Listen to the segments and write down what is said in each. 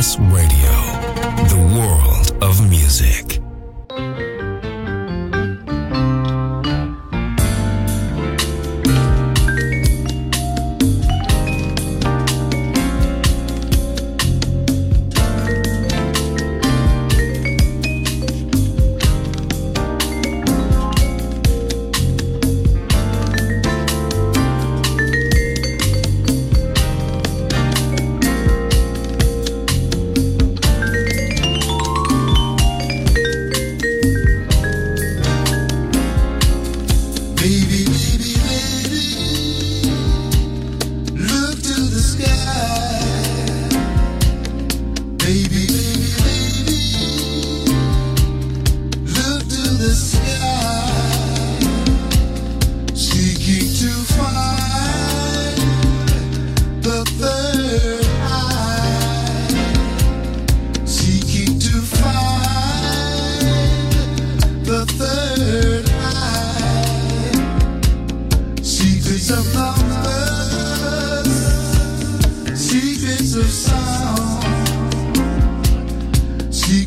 Class Radio, the world of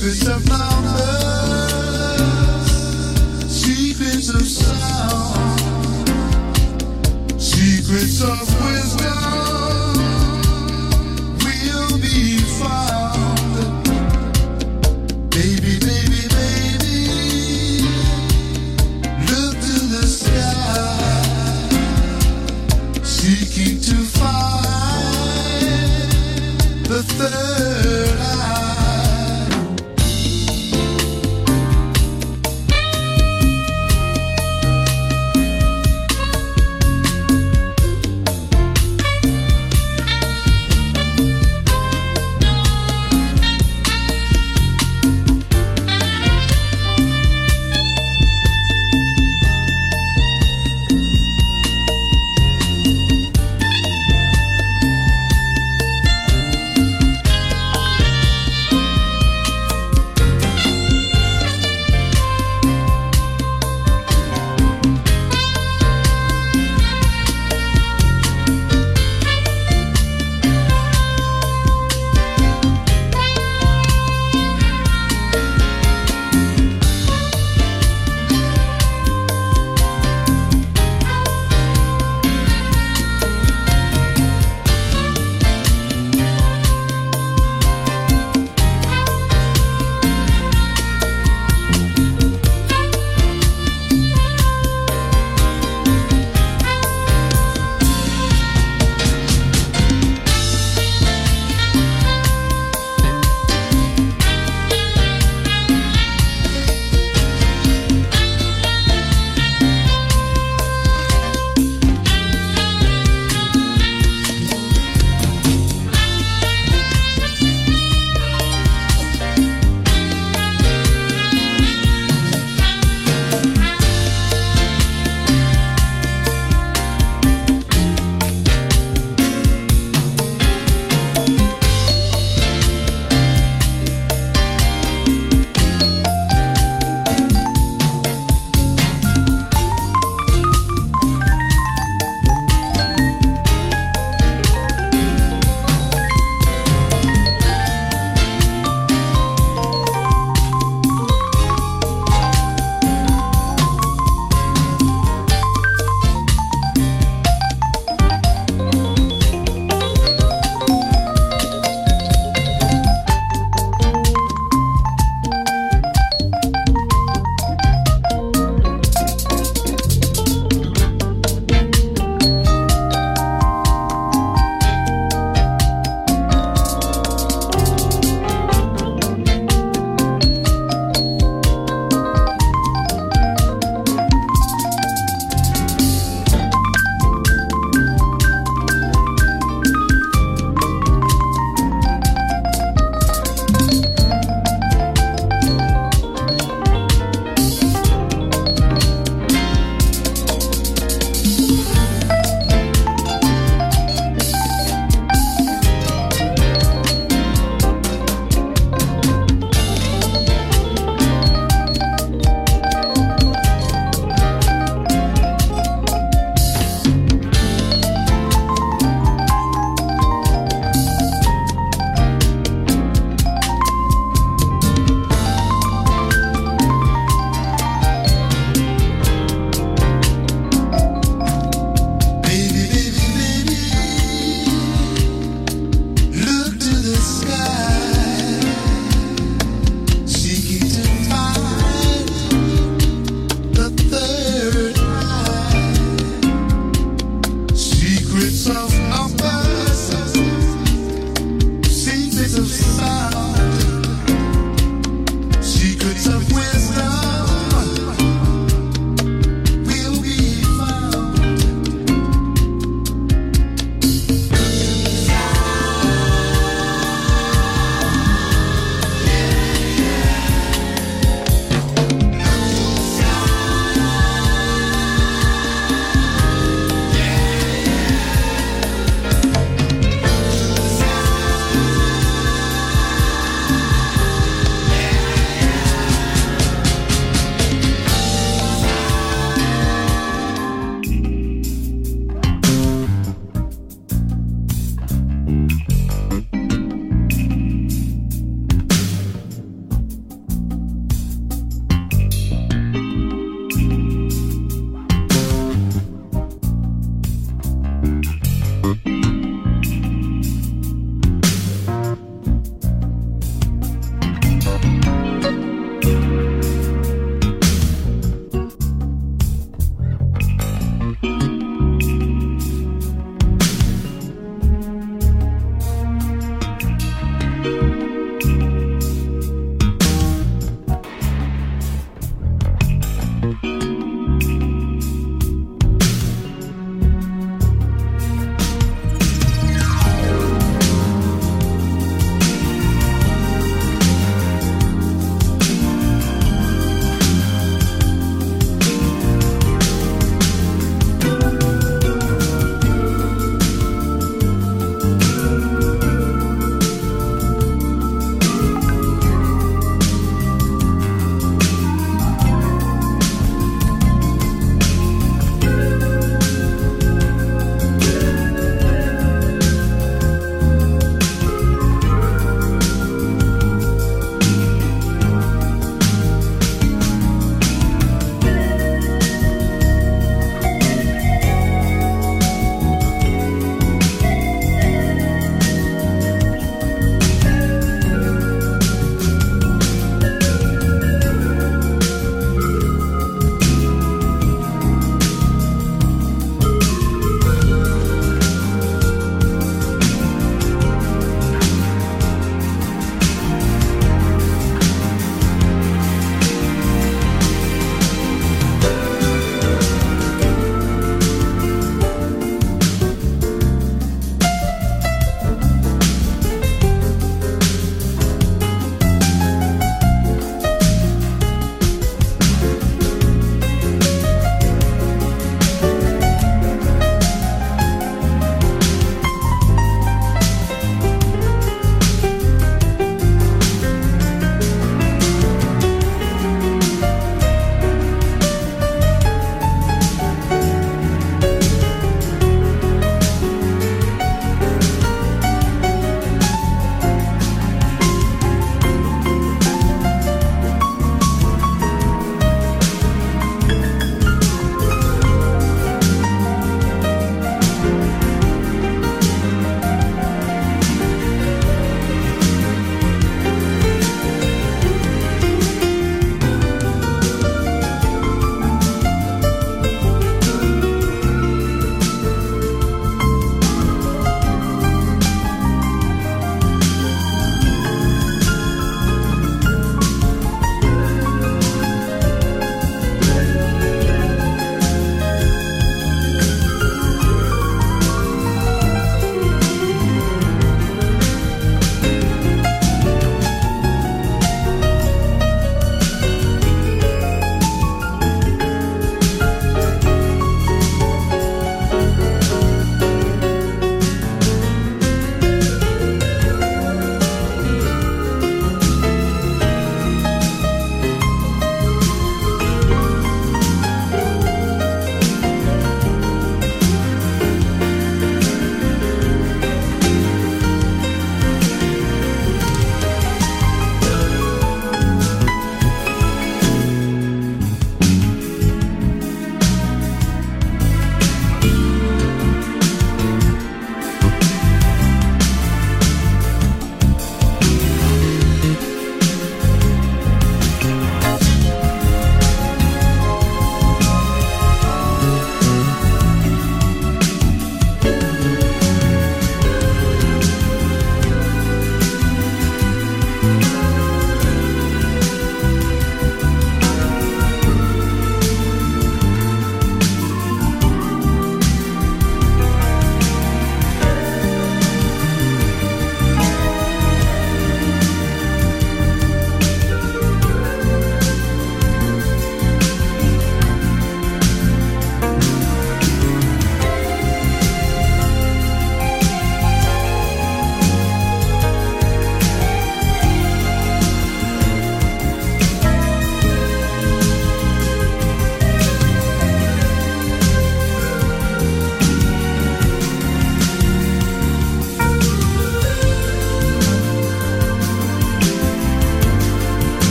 Secrets of numbers, secrets of sound, secrets of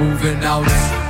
moving out.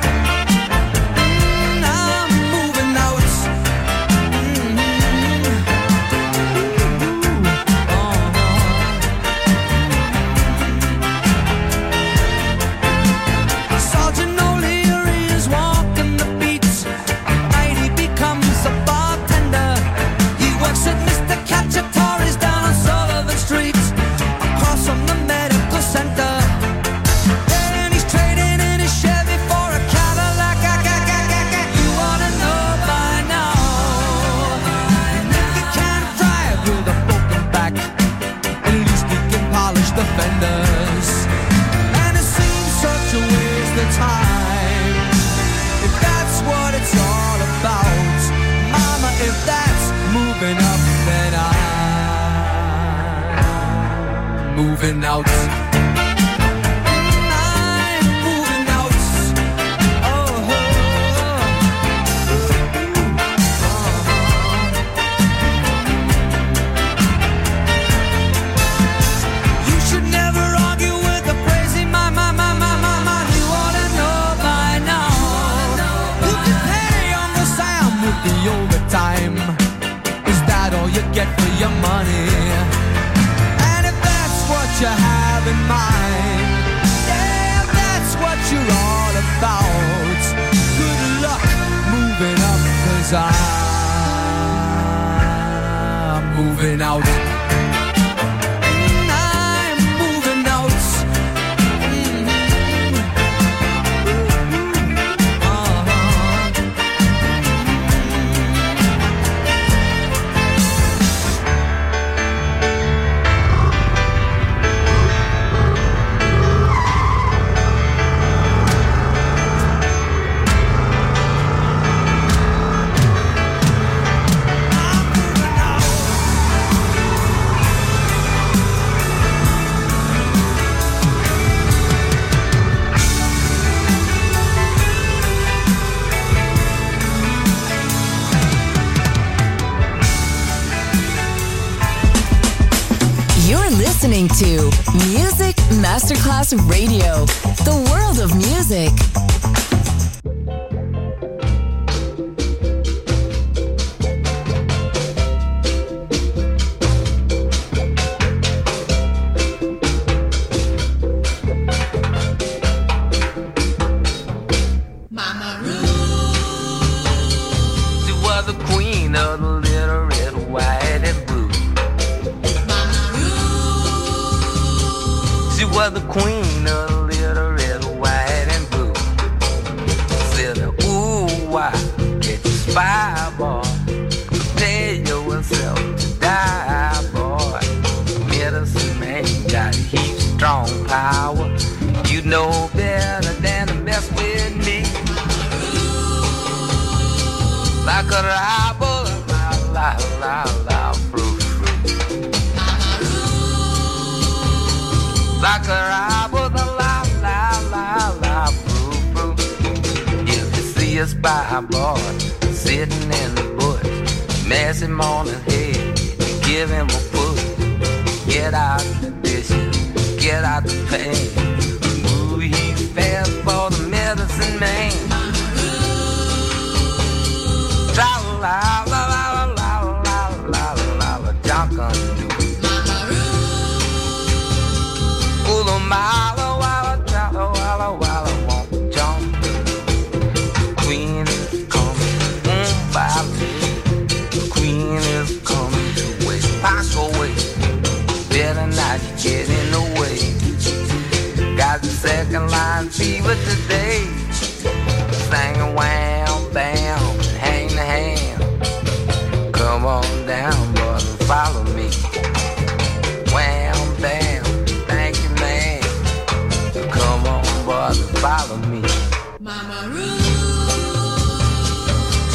and out. Out. Music.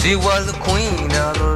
She was the queen of the